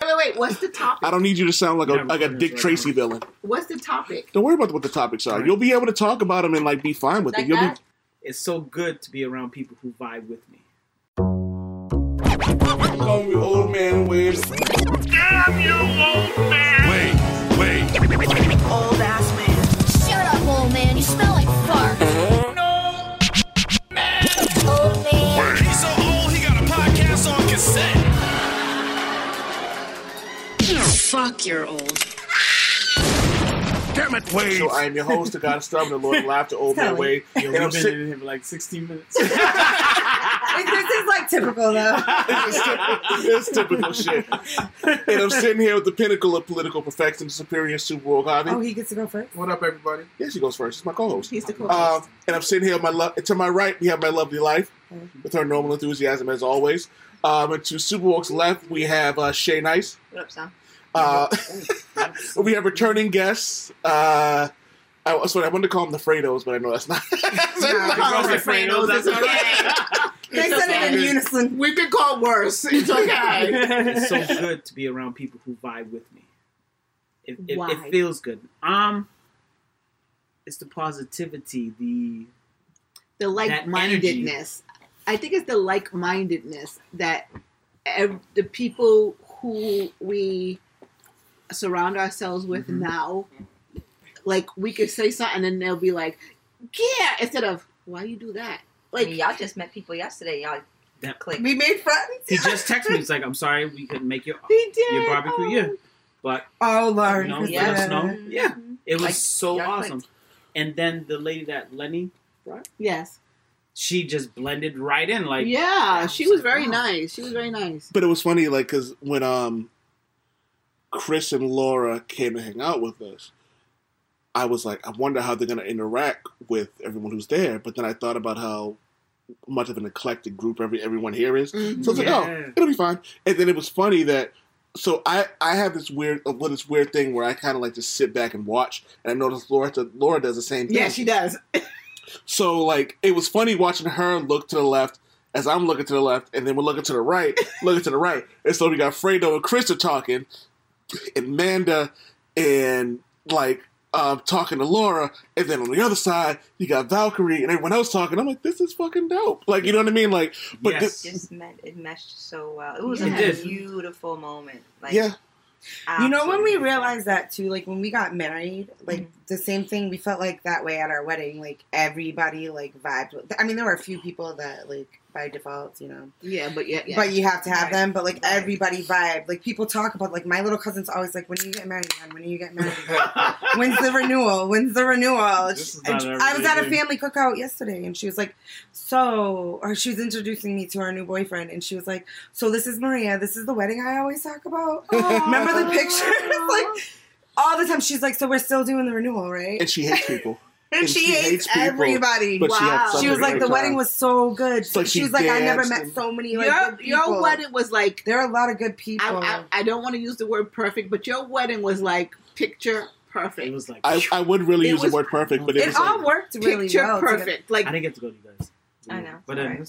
wait, wait. wait. What's the topic? I don't need you to sound like a like a Dick this right Tracy villain. What's the topic? Don't worry about what the topics are. Right. You'll be able to talk about them and like be fine with Like it. You'll that? It's so good to be around people who vibe with me. call me old man Wade. Damn you, old man! Wait, wait. Old ass Fuck, you're old. Damn it, Wade. So I am your host, the God of Stubborn, the Lord of Laughter, Old Man Wade. Yo, And we've I'm been sitting. in here for like 16 minutes. This is like typical though. it's typical shit. And I'm sitting here with the pinnacle of political perfection, the superior Super Bowl Harvey. Oh, he gets to go first. What up, everybody? Yeah, she goes first. She's my co-host. He's the Um, co-host. and I'm sitting here on my lo- to my right. We have my lovely life with her normal enthusiasm as always. Um, and to Superwoke's left, we have uh, Shay Nice. what up, son? Uh, we have returning guests. Uh, I, sorry, I wanted to call them the Fredos, but I know that's not. Call like us Fredos, Fredos, It's okay. They said it in unison. We've been called worse. It's okay. it's so good to be around people who vibe with me. It, it, Why? it feels good. Um, it's the positivity, the the like-mindedness. I think it's the like-mindedness that ev- the people who we surround ourselves with Mhm. now, like we could say something and they'll be like, "Yeah," instead of "Why you do that?" Like Like, y'all just met people yesterday. Y'all that. click. We made friends. He just texted me. He's like, "I'm sorry, we couldn't make your he did. your barbecue." Oh. Yeah, but Oh Lord. you know, Christina. let us know. Yeah, it was Like, so y'all awesome. And then the lady that Lenny, brought, Yes. she just blended right in. Like, yeah, she was very Wow. nice. She was very nice. But it was funny, like, because when um, Chris and Laura came to hang out with us, I was like, I wonder how they're going to interact with everyone who's there. But then I thought about how much of an eclectic group every everyone here is. So it's like, Yeah. oh, it'll be fine. And then it was funny that. So I, I have this weird uh, well, this weird thing where I kind of like to sit back and watch, and I noticed Laura Laura does the same thing. Yeah, she does. So like it was funny watching her look to the left as I'm looking to the left, and then we're looking to the right, looking to the right. And so we got Fredo and Chris are talking, and Manda and like um, talking to Laura, and then on the other side you got Valkyrie and everyone else talking. I'm like, this is fucking dope. Like you know what I mean? Like, but yes, thi- Just met, it meshed so well. It was It a did. beautiful moment. Like, yeah, You know when we realized that too, like when we got married, like Mhm. the same thing. We felt like that way at our wedding. Like everybody like vibed. With, I mean, there were a few people that like by default, you know, Yeah, but yeah, yeah. but you have to have Right. them. But like Right. everybody vibe. Like people talk about like my little cousin's always like, when are you get married? Again? When are you get married? Again? When's the renewal? When's the renewal? This is not I was at a family cookout yesterday, and she was like, "So," or she was introducing me to our new boyfriend, and she was like, "So this is Maria. This is the wedding I always talk about. Remember the pictures? like all the time. She's like, "So we're still doing the renewal, right?" and she hates people, And, and she, she hates, hates people, everybody. but she Wow. she was like, "The time. wedding was so good." It's like she she was like, "I never met so many like your good people." your wedding was like there are a lot of good people. I, I, I don't want to use the word perfect, but your wedding was like picture perfect. It was like I, I would really It use the word perfect, but it, it was all like, worked really picture well. together. perfect. Like I didn't get to go to you guys. I know. but uh, then Alright.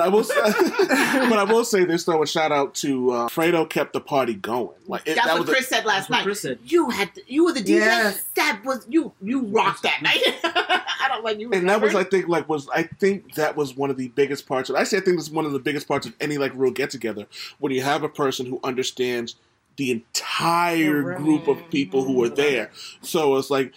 It's okay. But I will, say, but I will say this though. A shout out to uh, Fredo kept the party going. Like it, that's that what was a- Chris said last night. Chris said. You had to, you were the DJ. Yes. That was you. You rocked that night. I don't like you. and that was. I think like was I think that was one of the biggest parts. Of, actually, I think this is one of the biggest parts of any like real get together when you have a person who understands the entire Right. group of people who are there. So it's like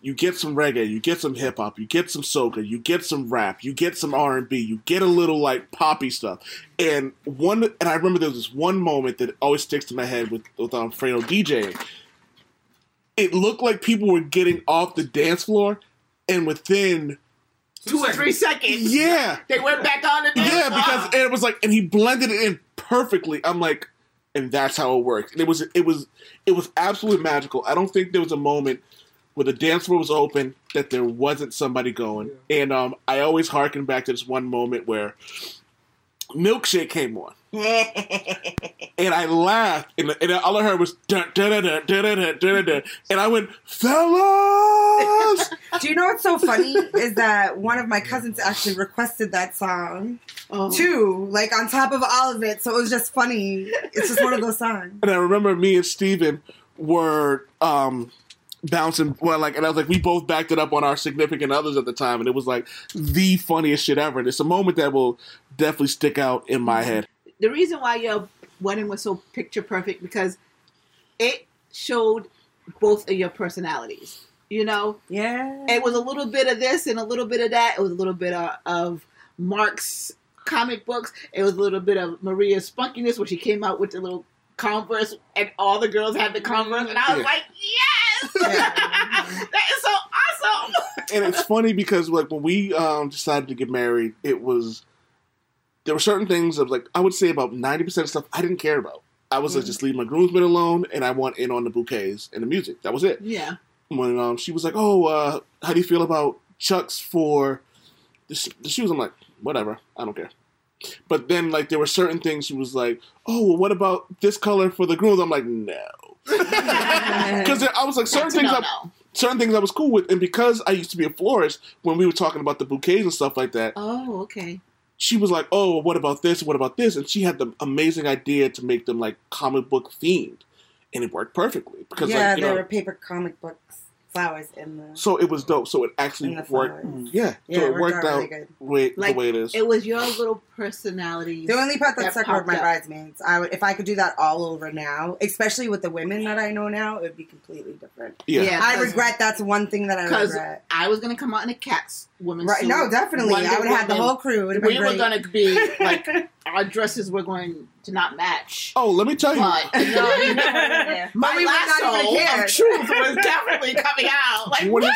you get some reggae, you get some hip hop, you get some soca, you get some rap, you get some R and B, you get a little like poppy stuff. And one, and I remember there was this one moment that always sticks to my head with with um, Fredo DJing. It looked like people were getting off the dance floor, and within two or three seconds. yeah, They went back on the dance yeah, because and it was like, and he blended it in perfectly. I'm like, and that's how it worked. And it was, it was, it was absolutely magical. I don't think there was a moment where the dance floor was open that there wasn't somebody going. And um, I always harken back to this one moment where Milkshake came on. And I laughed, and, and all I heard was dun, dun, dun, dun, dun, dun, dun, dun, dun. and I went, fellas! Do you know what's so funny is that one of my cousins actually requested that song Oh. too, like on top of all of it. So it was just funny. It's just one of those songs. And I remember me and Steven were um, bouncing, well, like, and I was like, we both backed it up on our significant others at the time, and it was like the funniest shit ever. And it's a moment that will definitely stick out in my head. the reason why your wedding was so picture perfect because it showed both of your personalities. You know, Yeah. it was a little bit of this and a little bit of that. It was a little bit of, of Mark's comic books. It was a little bit of Maria's spunkiness, where she came out with the little Converse, and all the girls had the Converse, and I was Yeah. like, yes, that is so awesome. and it's funny because like when we um, decided to get married, it was there were certain things of like I would say about ninety percent of stuff I didn't care about. I was like just leave my groomsmen alone, and I want in on the bouquets and the music. That was it. Yeah, When um, she was like, "Oh, uh, how do you feel about Chucks for the, sh- the shoes?" I'm like, "Whatever, I don't care." But then like there were certain things she was like, "Oh, well, what about this color for the grooms?" I'm like, "No." Because I was like certain That's a things I, no-no. certain things I was cool with, and because I used to be a florist, when we were talking about the bouquets and stuff like that, Oh, okay. she was like, "Oh, well, what about this? What about this?" And she had the amazing idea to make them like comic book themed, and it worked perfectly because yeah, like you there know, were paper comic books, flowers in the. so it was dope. So it actually In the worked. Yeah, mm. Yeah, so it it worked worked out out really good. way, Like, the way it is. It was your little personality. The only part that, That stuck with my up. bridesmaids, I would if I could do that all over now, especially with the women that I know now, it would be completely different. yeah. Yeah. I regret that's one thing that I because regret. I was gonna come out in a cat's woman Right? suit. No, definitely. Wonder I would have had the whole crew. It would have been We were great. gonna be like our dresses were going to not match. Oh, let me tell you. But no, Yeah. my we would not lasso of truth was definitely coming out. Like, Do you, hear,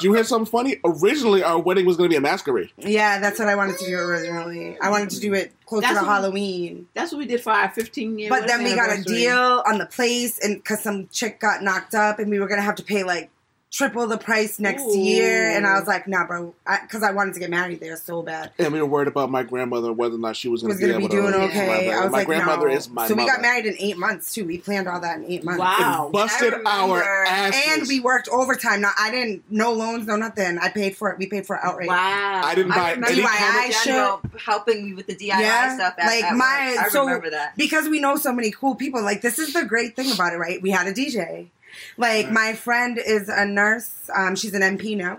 do you hear something funny? Originally, our wedding was going to be a masquerade. yeah, that's what I wanted to do originally. I wanted to do it closer That's to what- Halloween. that's what we did for our 15 year. But then we got a deal on the place, and because some chick got knocked up, and we were gonna have to pay like triple the price next Ooh. year. And I was like, nah, bro, because I, wanted to get married there so bad. And we were worried about my grandmother, whether or not she was going to be gonna be able doing to. okay. I was my like, grandmother no. is my so we got married in eight months too. We planned all that in eight months. Wow. And busted our remember. asses. And we worked overtime. Now I didn't, no loans, no nothing. I paid for it. We paid for it outright. Wow. I didn't buy I remember any DIY comic- shit. General helping me with the DIY Yeah, stuff. At, like at my- work. I so- remember that. because we know so many cool people. Like this is the great thing about it, right? We had a DJ. Like my friend is a nurse. Um, she's an NP now.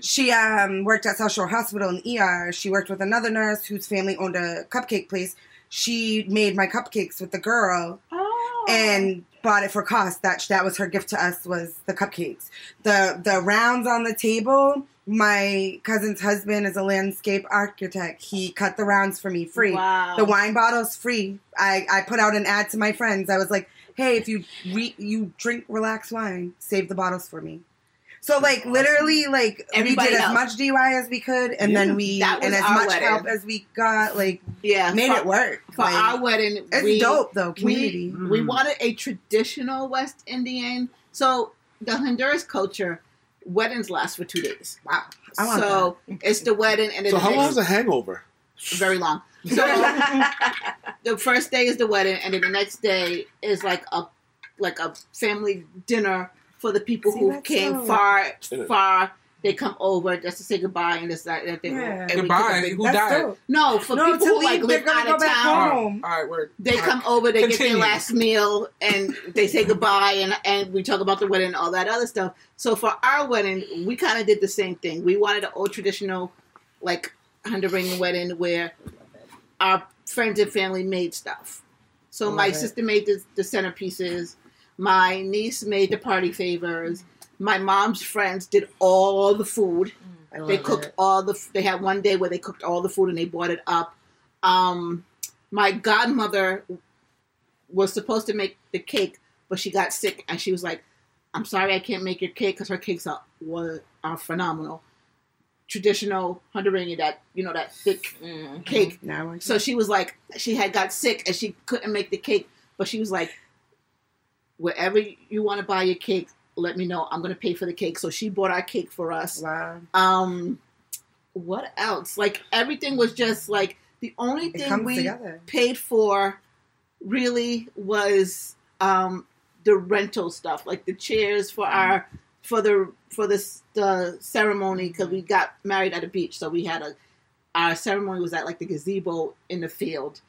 She um, worked at South Shore Hospital in ER. She worked with another nurse whose family owned a cupcake place. She made my cupcakes with the girl Oh. and bought it for cost. That that was her gift to us was the cupcakes. The the rounds on the table. My cousin's husband is a landscape architect. He cut the rounds for me free. Wow. The wine bottle's free. I, I put out an ad to my friends. I was like, hey, if you re- you drink relaxed wine, save the bottles for me. So like literally like Everybody we did helped. as much DIY as we could and Yeah. then we That was and as much wedding. help as we got, like yeah. made for, it work. For Like, our wedding, it's we, dope though, community. We, we Mhm. wanted a traditional West Indian. So the Honduras culture, weddings last for two days. wow. I want so it's the wedding and then So how long is a hangover? very long. So the first day is the wedding, and then the next day is like a like a family dinner for the people See, who came dope. far far. They come over just to say goodbye and this that and that. thing. Yeah. And Goodbye. cook Who That's died? dope. No, for no, people to who like leave, they're live out go of back town. home. All right, word. They All right. come over, they get their last meal, and they say goodbye, and, and we talk about the wedding and all that other stuff. So for our wedding, we kind of did the same thing. We wanted an old traditional, like Honduran wedding where our friends and family made stuff. So my it. sister made the, the centerpieces. My niece made the party favors. My mom's friends did all the food. I They cooked it. all the. They had one day where they cooked all the food and they brought it up. Um, my godmother was supposed to make the cake, but she got sick and she was like, "I'm sorry, I can't make your cake because her cakes are were are phenomenal, traditional Honduran that you know that thick Mhm. cake." Now So she was like, she had got sick and she couldn't make the cake, but she was like, "Wherever you want to buy your cake, let me know. I'm going to pay for the cake." So she bought our cake for us wow. um what else like everything was just like The only thing we together. paid for really was um, the rental stuff, like the chairs for our for the for this the ceremony because we got married at a beach, so we had a our ceremony was at like the gazebo in the field.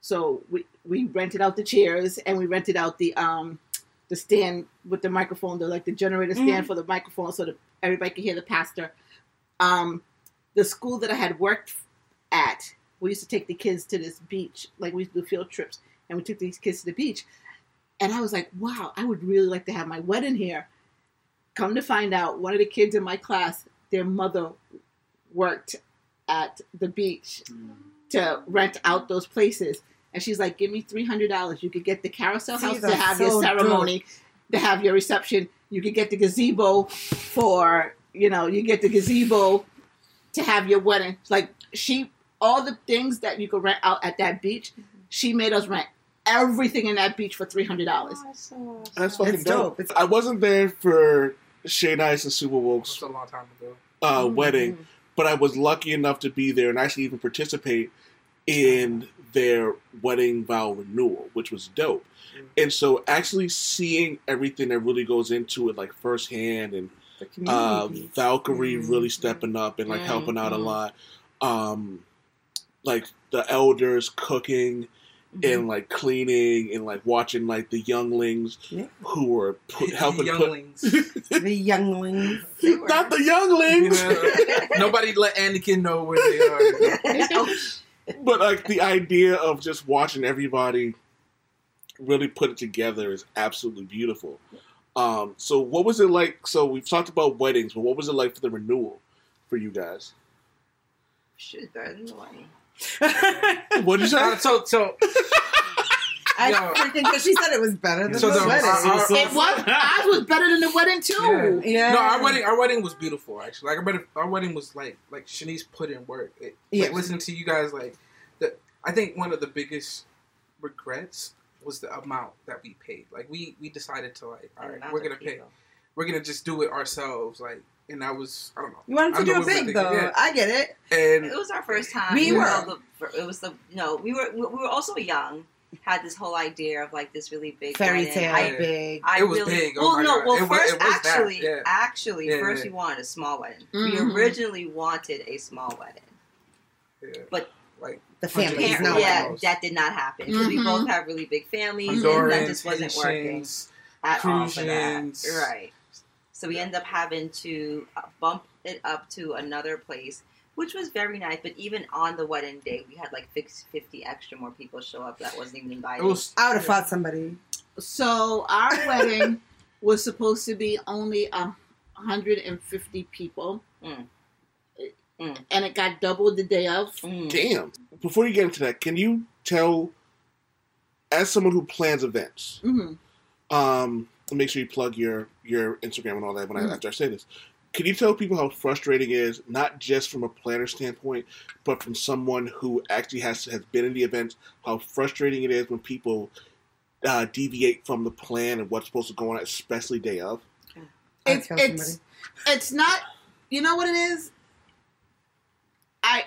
So we we rented out the chairs and we rented out the um the stand with the microphone, the like the generator stand for the microphone, so that everybody could hear the pastor. Um, the school that I had worked at, we used to take the kids to this beach, like we used to do field trips, and we took these kids to the beach. And I was like, wow, I would really like to have my wedding here. Come to find out, one of the kids in my class, their mother worked at the beach to rent out those places. And she's like, give me $300. You could get the carousel See, house to have so your ceremony, to have your reception. You could get the gazebo for, you know, you get the gazebo to have your wedding. Like, she, all the things that you could rent out at that beach, she made us rent everything in that beach for $300. That's fucking It's dope. dope. It's- I wasn't there for Shay Nice and Super Woke's It's a long time ago. uh, Mm-hmm. wedding, but I was lucky enough to be there and actually even participate in their wedding vow renewal, which was dope. And so actually seeing everything that really goes into it, like firsthand, and uh, community piece. Valkyrie Mhm. really stepping up and like helping out a Mhm. lot, um, like the elders cooking and like cleaning and like watching like the younglings Yeah. who were put, helping put younglings. the younglings. not the younglings. Nobody let Anakin know where they are. but like the idea of just watching everybody really put it together is absolutely beautiful. Um, so what was it like? So we've talked about weddings, but what was it like for the renewal for you guys? Shit, better than the wedding. What did you Uh, say? so, so I Yo. freaking because she said it was better than So the the- wedding. our- our- It was, ours was better than the wedding, too. yeah. no, our wedding, our wedding was beautiful. Actually, like our wedding, our wedding was like like Shanice put in work. It, Yeah. Like listening to you guys, like the, I think one of the biggest regrets was the amount that we paid. Like we we decided to like, all right, we're gonna pay. people. We're gonna just do it ourselves. Like, and that was I don't know. You wanted to do know it big though. yeah. I get it. And It was our first time. We were. know, the- it was the you know we were we were also young. Had this whole idea of like this really big Fairy tale, I, big. I It was really, big. Oh Well, no. God. Well, It first, it was actually, yeah. actually, Yeah, first yeah. we wanted a small wedding. Mhm. We originally wanted a small wedding. yeah, But- like The Hundred families people. yeah, almost. that did not happen because we both have really big families, and that just wasn't working Haitians, at all for that. Right. So we end up having to uh, bump it up to another place, which was very nice. But even on the wedding day, we had like fix- 50 extra more people show up that wasn't even invited. Was I would have fought somebody. So our wedding was supposed to be only a 150 people. Mm. Mm. And it got doubled the day of. Mm. Damn. Before you get into that, can you tell, as someone who plans events, hmm um, and make sure you plug your your Instagram and all that when I, Mhm. after I say this. Can you tell people how frustrating it is, not just from a planner standpoint, but from someone who actually has has been in the event, how frustrating it is when people uh, deviate from the plan and what's supposed to go on, especially day of? It's it's it's not. You know what it is. I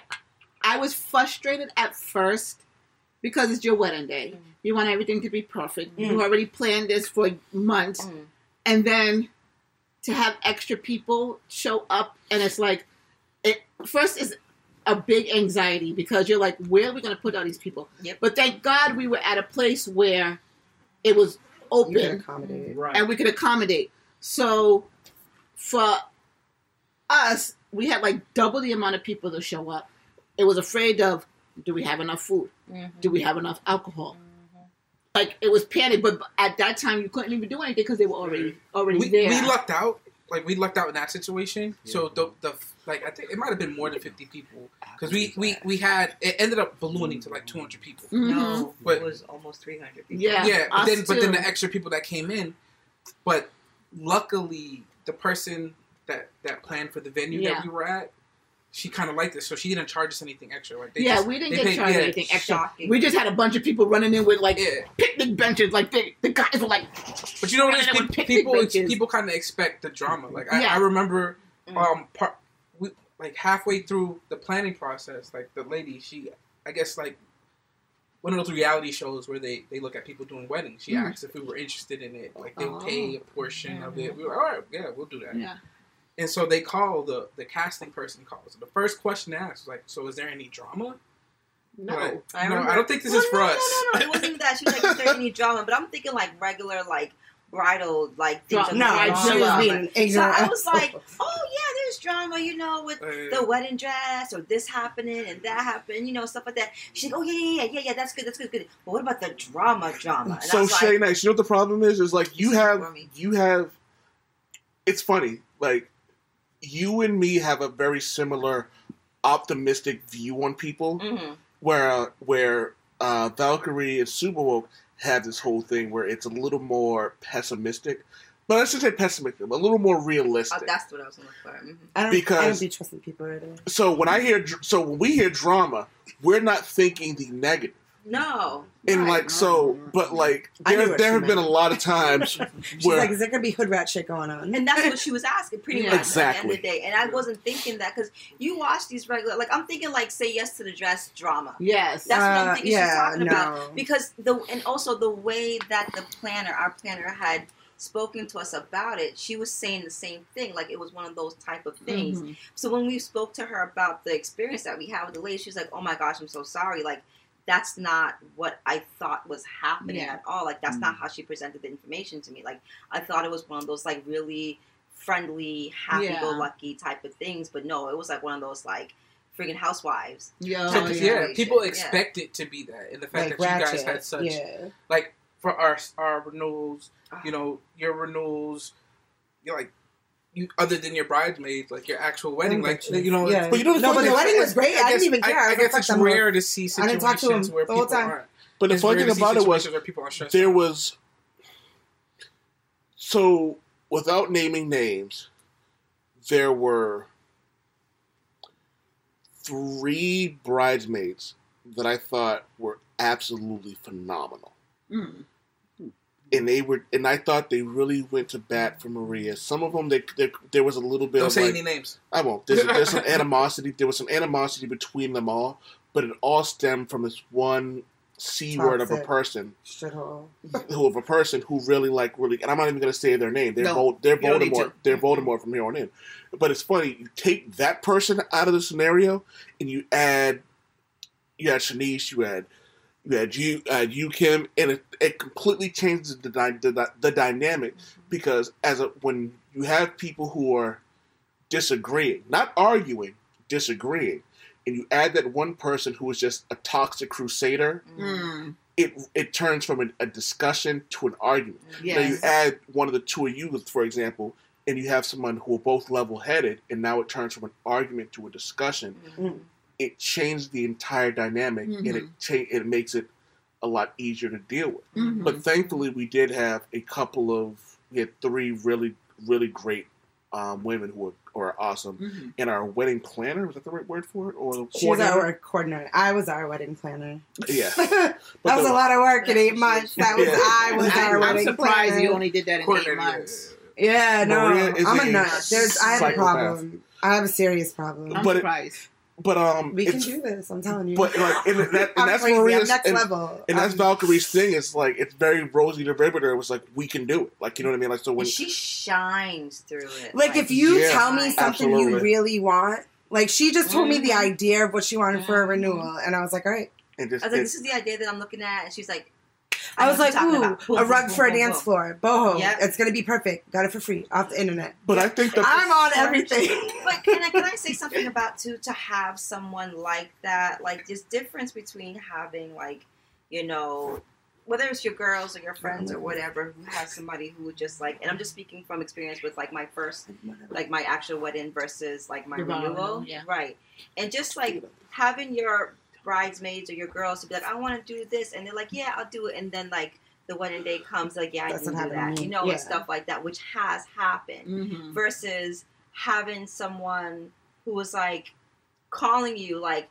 I was frustrated at first because it's your wedding day. You want everything to be perfect. You already planned this for months, Mm. and then to have extra people show up, and it's like, it first is a big anxiety because you're like, where are we going to put all these people? Yep. But thank God we were at a place where it was open. Right. and we could accommodate. So for us, we had like double the amount of people to show up. It was afraid of do we have enough food? Mhm. Do we have enough alcohol? Like it was panic, but at that time you couldn't even do anything because they were already already we, there. we lucked out. Like we lucked out in that situation. So the the like I think it might have been more than fifty people because we, we we had it ended up ballooning to like two hundred people. Mhm. No, But- it was almost 300 people. Yeah, yeah, but us then but then the extra people that came in, but luckily the person that that planned for the venue Yeah. that we were at, she kind of liked it, so she didn't charge us anything extra. Like they yeah, just, we didn't they get paid- charged yeah, anything extra. Shocking. We just had a bunch of people running in with like Yeah, picnic benches. Like they, the guys were like, but you know what? it Running in is? with People people, benches. people kind of expect the drama. Like I, Yeah. I remember, Mm. um, part we like halfway through the planning process, like the lady she I guess like one of those reality shows where they they look at people doing weddings. She Mhm. asked if we were interested in it. Like they'll Oh. pay a portion of it. We were all right. Yeah, we'll do that. Yeah. And so they call the the casting person calls. The first question they asked was like, "So is there any drama?" No. Like, I no, remember- I don't think this Well, is for no, us. No, no, no, it wasn't even that. She was like, "Is there any drama?" But I'm thinking like regular, like bridal, like things. Dra- of No, drama. she was being So. I was like, "Oh yeah, there's drama, you know, with Uh, the wedding dress or this happening and that happened, you know, stuff like that." She's like, "Oh yeah, yeah, yeah, yeah, yeah, that's good, that's good, good." But what about the drama, drama? And So was Shay like, Nice, you know what the problem is? Is like you have you have. It's funny, like you and me have a very similar optimistic view on people, Mhm. where where uh, Valkyrie and Superwoke have this whole thing where it's a little more pessimistic, but I should say pessimistic, but a little more Oh, realistic. that's what I was looking for. Mhm. I don't, I because- don't be trusting people right away. so when I hear, so when we hear drama, we're not thinking the negative. No, And like so, but like there, there have been a lot of times She's where like, is there gonna be hood rat shit going on? And that's what she was asking, pretty Yeah. much Exactly. at the end of the day. And I wasn't thinking that because you watch these regular, like I'm thinking like say yes to the dress drama. Yes. That's what I'm Uh, thinking she's yeah, talking about. Because the and also the way that the planner, our planner, had spoken to us about it, she was saying the same thing. Like it was one of those type of things. Mhm. So when we spoke to her about the experience that we had with the lady, she was like, "Oh my gosh, I'm so sorry. Like that's not what I thought was happening Yeah. at all. Like that's not how she presented the information to me. Like I thought it was one of those like really friendly, happy-go-lucky type of things, but no, it was like one of those like freaking housewives. Yeah. So, Oh, yeah, situation, people yeah. expect it to be that, and the fact Like that you guys had such yeah. like for our our renewals, Ah. you know, your renewals, you're like you other than your bridesmaids, like your actual wedding, like Pictures. you know. yeah. But you know the no, funny but the wedding was great. I, guess- didn't even care. I, I was guess like, it's fuck them. rare to see I didn't talk to situations him where the people time. aren't. But the It's funny thing about it was where people are there out. was so without naming names, there were three bridesmaids that I thought were absolutely phenomenal. Mm. And they were, and I thought they really went to bat for Maria. Some of them, they, they, there was a little bit Don't of say like, any names. I won't. There's, there's some animosity. There was some animosity between them all, but it all stemmed from this one c word of a person Shithole. who of a person who really like really and I'm not even gonna say their name. They're No, Vol- they're you Voldemort. They're Voldemort from here on in. But it's funny, you take that person out of the scenario and you add you had Shanice, you had you had you uh, you Kim, and it, it completely changes the, dy- the the dynamic because as a when you have people who are disagreeing, not arguing, disagreeing, and you add that one person who is just a toxic crusader, Mm. it it turns from a, a discussion to an argument. Now you add one of the two of you, for example, and you have someone who are both level headed, and now it turns from an argument to a discussion. Mhm. It changed the entire dynamic, and it cha- it makes it a lot easier to deal with. Mhm. But thankfully, we did have a couple of we had three really really great um, women who are, who are awesome. Mhm. And our wedding planner was that the right word for it, or the She was our coordinator? I was our wedding planner. Yeah, that But was the- a lot of work in That's eight what months. That was Yeah. I was I, our I'm wedding surprised planner. you only did that in eight months. Yeah, no, Maria I'm a a nut. There's, I have a problem. I have a serious problem. I'm But it- surprised. But um, we can do this. I'm telling you. but like and that, and that's crazy. Maria's I'm next and, level. and that's I'm- Valkyrie's thing. It's like it's very Rosie the Riveter. It was like we can do it. Like you know what I mean? Like so when she shines through it. Like if you Yeah, tell me something you really want, like she just told me the Mhm. idea of what she wanted for a Mhm. renewal, and I was like, all right. and just I was like, this is the idea that I'm looking at, and she's like, I, know was like, ooh, about. Boom, a rug boom, for a dance boom. floor, boho. Yep. It's gonna be perfect. Got it for free off the internet. but I think that I'm on everything. But can I, can I say something about too to have someone like that? Like this difference between having like, you know, whether it's your girls or your friends or whatever, who has somebody who would just like, and I'm just speaking from experience with like my first, like my actual wedding versus like my renewal, renewal, yeah. right? And just like having your bridesmaids or your girls to be like, I want to do this, and they're like, Yeah, I'll do it, and then like the wedding day comes, like, Yeah, I That's can do that, you know, Yeah. and stuff like that, which has happened Mhm. versus having someone who was like calling you like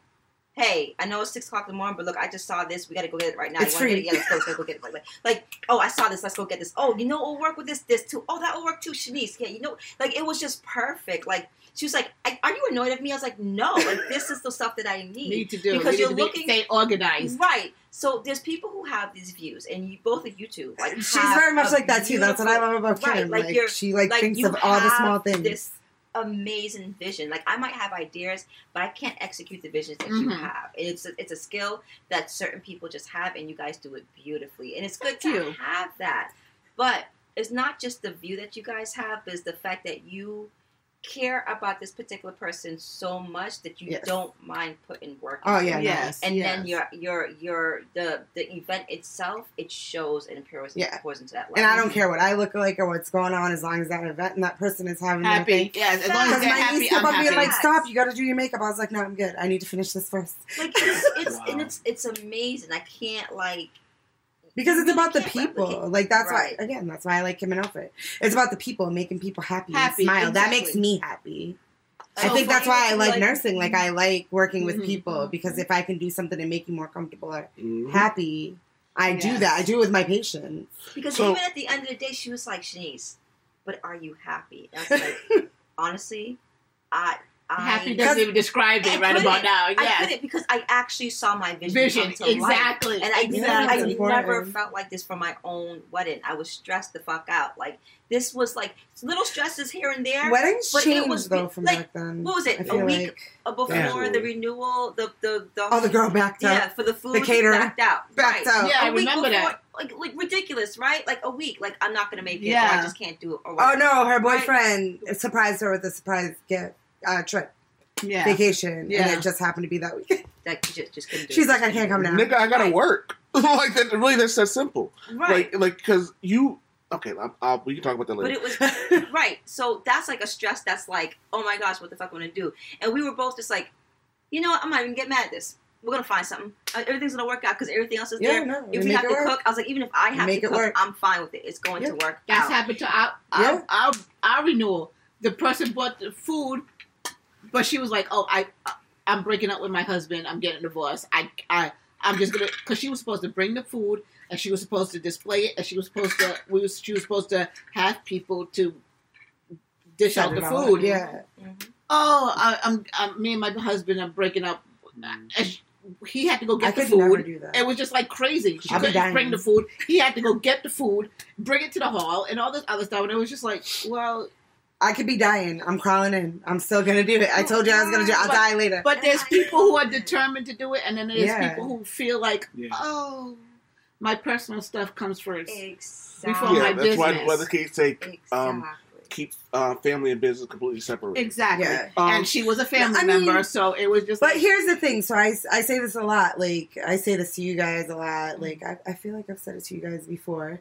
Hey, I know it's six o'clock in the morning, but look, I just saw this. We gotta go get it right now. It's you free. Get it? Yeah, let's go, let's go get it right away. Like, oh, I saw this. Let's go get this. Oh, you know, it'll work with this, this too. Oh, that will work too, Shanice. Yeah, you know, like it was just perfect. Like she was like, I, "Are you annoyed at me?" I was like, "No, like this is the stuff that I need." Need to do Because to be- looking- stay organized. Right. So there's people who have these views, and you both of you two, like, She's very much like that too. That's what I love about Right, Kim. like Like, she like, like thinks of all the small things. This amazing vision. Like I might have ideas, but I can't execute the visions that you Mhm. have. And it's a, it's a skill that certain people just have, and you guys do it beautifully. And it's good Thank to you. have that. But it's not just the view that you guys have, but it's the fact that you care about this particular person so much that you Yes. don't mind putting work. Oh, into yeah, Yes. And yes. then your your your the the event itself it shows and pours, Yeah. pours into that. and I don't care what I look like or what's going on as long as that event and that person is having their happy. thing. Yes, as long as they're my happy, niece kept I'm on being like, "Stop! You got to do your makeup." I was like, "No, I'm good. I need to finish this first. Like it's it's Wow. and it's it's amazing. I can't like because it's about the people. replicate. Like that's Right. why again, that's why I like Kim and Outfit. It's about the people, making people happy, Happy, and smile. That makes me happy. I think that's why I like, like- nursing. Like I like working with Mhm. people because if I can do something to make you more comfortable or Mhm. happy, I do that. I do it with my patients. because So- even at the end of the day, she was like, Shanice, but are you happy? And I was like, honestly, I I Happy doesn't even describe it right about couldn't. now. I couldn't because I actually saw my vision, Vision. come to life. Exactly. And I, Yeah, never, I never felt like this for my own wedding. I was stressed the fuck out. Like this was like little stresses here and there. Weddings But it changed was though from like, back then. what was it, I a feel week? like before Yeah. the renewal, the the the oh, the girl backed out. yeah for the food The caterer backed out backed right. out. Yeah, I A week remember before- that. Like like ridiculous, right? Like a week. Like I'm not gonna make it. Or Yeah. I just can't do it. Or Oh no, her boyfriend surprised her with a surprise gift uh, trip Yeah. vacation, Yeah. and it just happened to be that weekend. That just just couldn't do She's it. like, I can't come now. Nigga, I gotta Right. work. like that. Really, that's that simple. Right. Like, like, because you. Okay, I'll, I'll, we can talk about that But later. it was right. So that's like a stress. That's like, oh my gosh, what the fuck am I gonna do? And we were both just like, you know, what? I'm not even get mad at this. We're gonna find something. Uh, Everything's gonna work out because everything else is Yeah, there. no, If we we have to work. cook, I was like, even if I have Make to it cook, work. I'm fine with it. It's going Yeah. to work That's out. happened to our, our, Yeah. our our renewal. The person bought the food, but she was like, "Oh, I I'm breaking up with my husband. I'm getting divorced. I I I'm just gonna because she was supposed to bring the food and she was supposed to display it and she was supposed to we was she was supposed to have people to dish Set out the all food. up. Yeah. Mhm. Oh, I, I'm, I'm me and my husband are breaking up. And she- he had to go I get the could never food. do that. It was just like crazy. She I'll be couldn't dying. bring the food. He had to go get the food, bring it to the hall, and all this other stuff. And it was just like, well, I could be dying. I'm crawling in. I'm still gonna do it. I told you I was gonna do it. I'll But- die later. but there's people who are determined to do it, and then there's Yeah. people who feel like, Yeah. oh, my personal stuff comes first. Exactly. Before yeah, my that's why, business. why the kids say Exactly. um, keep uh, family and business completely separate. Exactly. Yeah. Um, and she was a family I mean- member, so it was just. But like, here's the thing. So I, I say this a lot. Like I say this to you guys a lot. Like I, I feel like I've said it to you guys before.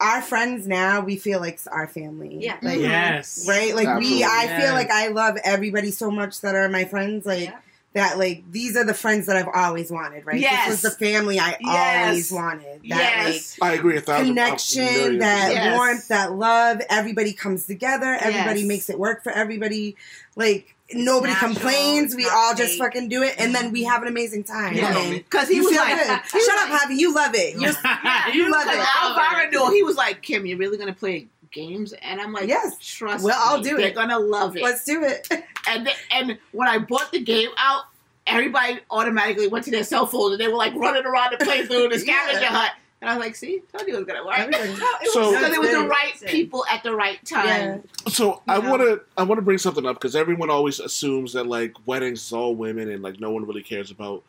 Our friends now, we feel like it's our family. Yeah. Like, mm-hmm. Yes. Right? Like we, I Yes. feel like I love everybody so much that are my friends. Like Yeah. that. Like these are the friends that I've always wanted. Right? Yes. This was the family I Yes. always wanted. That like yes. I agree a thousand. connection, a million that. Yes. warmth, that love. Everybody comes together. Everybody Yes. makes it work for everybody. Like nobody Natural, complains. We not all just fucking do it, and then we have an amazing time. Yeah. And Because he was like, good. Shut up, like- Javi. You love it. You're, you love Because it. Alvaro knew he was like, Kim, you're really gonna play games, and I'm like, Yes. trust Well, I'll me, do They're it. gonna love it. Let's do it. and th- and when I bought the game out, everybody automatically went to their cell phone and they were like running around the playthrough the scavenger Yeah. hunt. And I was like, see, told you it was gonna work. Everybody. So- because it was the right people at the right time. Yeah. So I Yeah. want to I want to bring something up because everyone always assumes that like weddings is all women and like no one really cares about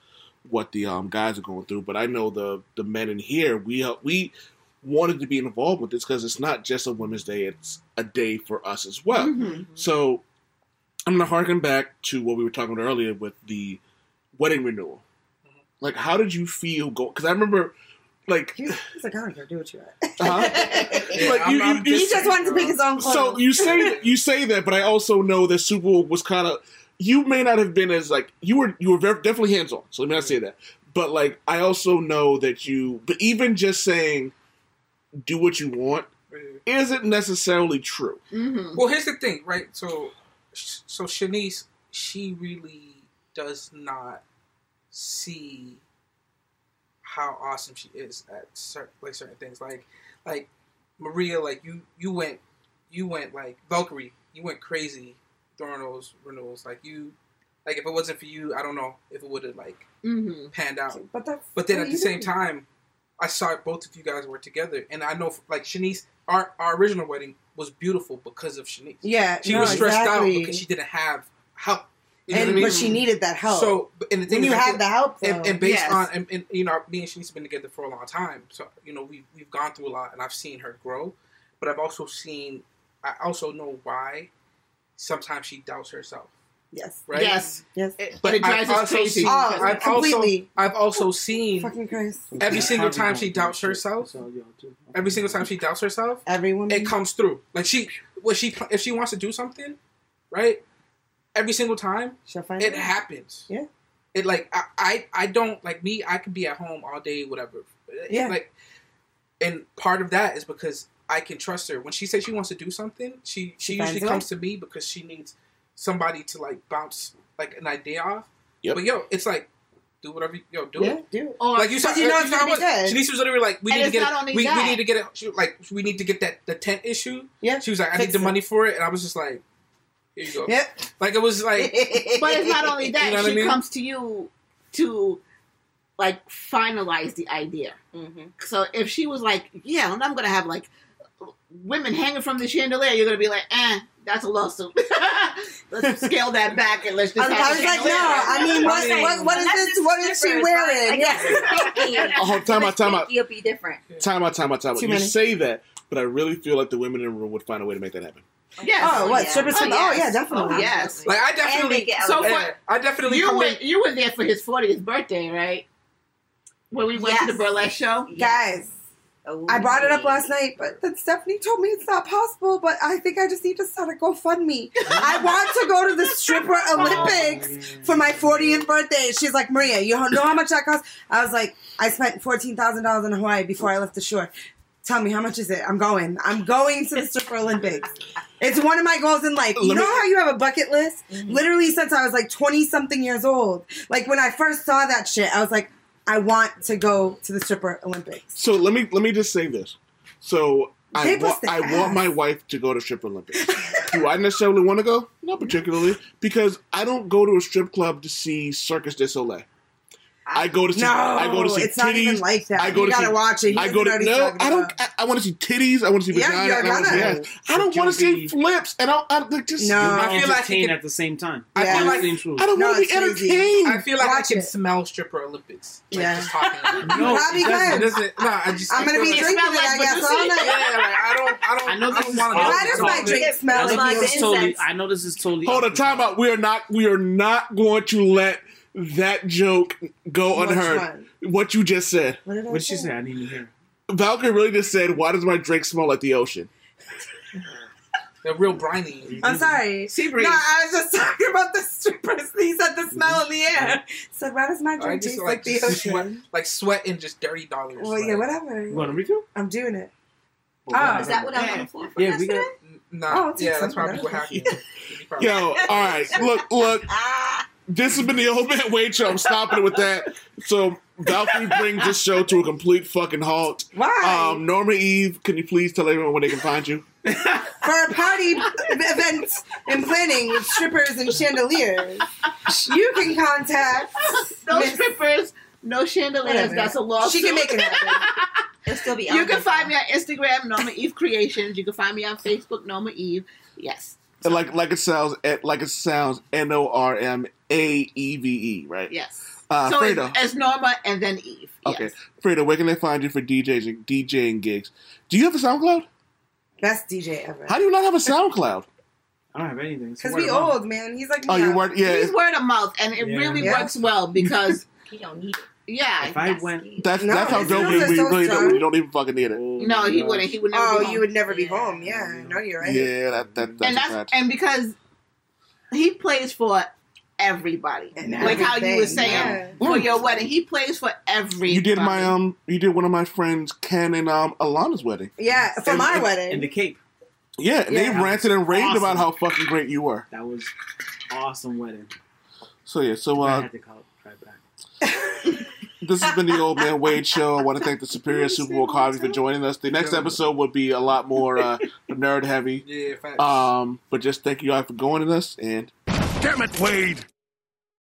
what the um, guys are going through. But I know the the men in here we uh, we wanted to be involved with this because it's not just a Women's Day; it's a day for us as well. Mhm. So I'm gonna harken back to what we were talking about earlier with the wedding renewal. Like, how did you feel go? Because I remember, like, He's, he's like, I don't care. Do what you want. uh-huh. Yeah, Like, I'm- you- I'm you- He just just wanted to pick his own clothes. So you say that you say that, but I also know that Super Bowl was kind of. You may not have been as like you were. You were very, definitely hands on. So let me not say that. But like I also know that you. But even just saying, do what you want, isn't necessarily true. Mhm. Well, here's the thing, right? So, so Shanice, she really does not see how awesome she is at certain like certain things. Like like Maria, like you you went you went like Valkyrie, you went crazy during those renewals. Like you like if it wasn't for you, I don't know if it would have like Mm-hmm. panned out. But that's But then at the same time, I saw both of you guys were together, and I know like Shanice, our our original wedding was beautiful because of Shanice. Yeah, She no, was stressed exactly. out because she didn't have help. You know and I mean? but she needed that help. So, and the thing when is, you I had the help, though, and, and based Yes. on and, and you know me and Shanice have been together for a long time so you know we we've gone through a lot and I've seen her grow but I've also seen I also know why sometimes she doubts herself yes, right Yes, yes, it, But it drives I've us crazy. seen- oh, I've also completely. I've also seen fucking Christ. every single time she doubts herself every single time she doubts herself Every woman. it comes through like she what she if she wants to do something right every single time She'll find it out. happens. Yeah. It like I, I I don't like me. I can be at home all day, whatever. Yeah. Like, and part of that is because I can trust her. When she says she wants to do something, she she, She usually comes to me because she needs somebody to like bounce like an idea off. Yep. But yo, it's like do whatever. You, yo, do Yeah, it. do it. or Like you saw, Because you know like, it's gonna saw be what- good. Shanice was literally like, we And need to get it. We, we need to get it. She, like we need to get that the tent issue. Yeah. She was like, I Fix need the it. money for it, and I was just like, here you go. Yep. Like it was like. but it's not only that You know she I mean? comes to you to like finalize the idea. Mhm. So if she was like, "Yeah, I'm gonna have like women hanging from the chandelier," you're gonna be like, "Eh, that's a lawsuit. let's scale that back and let's just." I have was the like, no. I mean, what, what, what is Unless this? What is she wearing? Right? I guess Yeah. it's Oh, time out, time out. You'll be different. Time out, time out, time out. You many. say that, but I really feel like the women in the room would find a way to make that happen. Yes. Oh, what? yeah. Strippers? Oh, Oh, oh, yeah, oh, oh, definitely. Oh, yes. Like I definitely. make So elevated. yeah, I definitely You come were in. you were there for his 40th birthday, right? When we went to the burlesque show. Guys, Oh, I brought it up oh, last night, but then Stephanie told me it's not possible. But I think I just need to start a GoFundMe. I want to go to the stripper Olympics for my 40th birthday. She's like, Maria, you know how much that costs? I was like, I spent $14,000 in Hawaii before I left the shore. Tell me, how much is it? I'm going. I'm going to the stripper Olympics. It's one of my goals in life. You know how you have a bucket list? Mhm. Literally since I was like 20 something years old. Like when I first saw that shit, I was like, I want to go to the stripper Olympics. So let me let me just say this. So I wa- I want my wife to go to strip Olympics. Do I necessarily want to go? Not particularly, because I don't go to a strip club to see Cirque du Soleil. I go to see No, I go to see it's titties. not even like that. I go you to gotta see- watch it. He I go to know no. I don't. I, I want to see titties. I want to see Yeah, vagina. I want to see ass. I don't want to see flips. And I, I just. No. I feel like entertained it can- at the same time. I feel like Same truth. I don't No, want to be crazy. entertained. I feel like Watch I can it. smell stripper Olympics. Like, Yeah. Just talking. No, probably it doesn't. It can. doesn't. No, I just. I'm gonna be drinking it, I guess, all Yeah, night. like I don't. I don't. I know this is want to all- Why does my It drink smell I know like this the is totally. I know this is totally. Hold on, time the out. We are not. We are not going to let that joke go Which unheard. one? What you just said. What did I What did she say? say? I didn't even hear. Valkyrie really just said, "Why does my drink smell like the ocean?" They're real briny. I'm sorry. Sea No, breeze. I was just talking about the strippers. He said the smell in the air. Said, why does my drink taste like like the just sweat, ocean? like sweat and just dirty dollars. Well, yeah, whatever. You want to refill? I'm doing it. Oh, Is that what I'm on the floor for Yeah, we yesterday? got. Nah, Oh, yeah, that's probably what else. happened. You probably- Yo, all right. Look, look. Ah. This has been the old man Wade show. I'm stopping it with that. So Valkyrie brings this show to a complete fucking halt. Why? Um, Norma Eve, can you please tell everyone where they can find you? For a party event and planning with strippers and chandeliers, you can contact. no Miss- strippers, no chandeliers. Whatever. That's a lawsuit. She can make it happen. it'll still be. You can find me on Instagram, Norma Eve Creations. You can find me on Facebook, Norma Eve. Yes, And like like it sounds eh, like it sounds N O R M A E V E, right? yes. Uh, so Fredo. it's, it's Norma and then Eve. Okay. Yes. Fredo, where can they find you for DJs and DJing gigs? Do you have a SoundCloud? Best DJ ever. How do you not have a SoundCloud? I don't have anything. It's Because we of mouth. old, man. He's like, Oh, you weren't. Yeah, He's word of mouth, and it Yeah. really Yeah. works well because He don't need it. Yeah. If I That's went, that's No, that's how his dope skills it are so when you don't- you don't even fucking need it. no, he wouldn't. He would never. Oh, be home. you would never be Yeah. home. Yeah, no, you're right. Yeah, that that that's and that's fact. and because he plays for everybody, And like how you were saying yeah. for your wedding, he plays for everybody. You did my um. You did one of my friends Ken and um Alana's wedding. Yeah, for And- my and- wedding. in the Cape, Yeah, and they ranted and raved Awesome. about how fucking great you were. that was awesome wedding. So yeah, so I uh, had to call it right back. this has been the Old Man Wade Show. I want to thank the Superior Super Bowl Coffee for joining us. The next episode would be a lot more uh, nerd heavy. Yeah, facts. Um, but just thank you all for joining us and Damn it, Wade.